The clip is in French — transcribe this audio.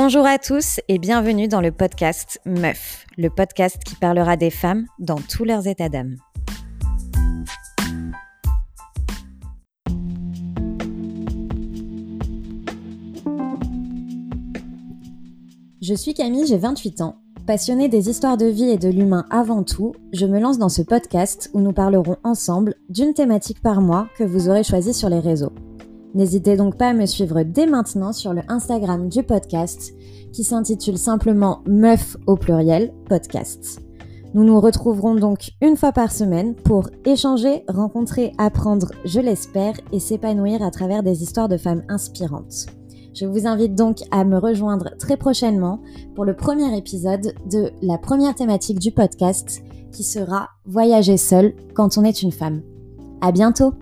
Bonjour à tous et bienvenue dans le podcast Meuf, le podcast qui parlera des femmes dans tous leurs états d'âme. Je suis Camille, j'ai 28 ans. Passionnée des histoires de vie et de l'humain avant tout, je me lance dans ce podcast où nous parlerons ensemble d'une thématique par mois que vous aurez choisie sur les réseaux. N'hésitez donc pas à me suivre dès maintenant sur le Instagram du podcast qui s'intitule simplement Meuf au pluriel podcast. Nous nous retrouverons donc une fois par semaine pour échanger, rencontrer, apprendre, je l'espère, et s'épanouir à travers des histoires de femmes inspirantes. Je vous invite donc à me rejoindre très prochainement pour le premier épisode de la première thématique du podcast qui sera Voyager seule quand on est une femme. À bientôt!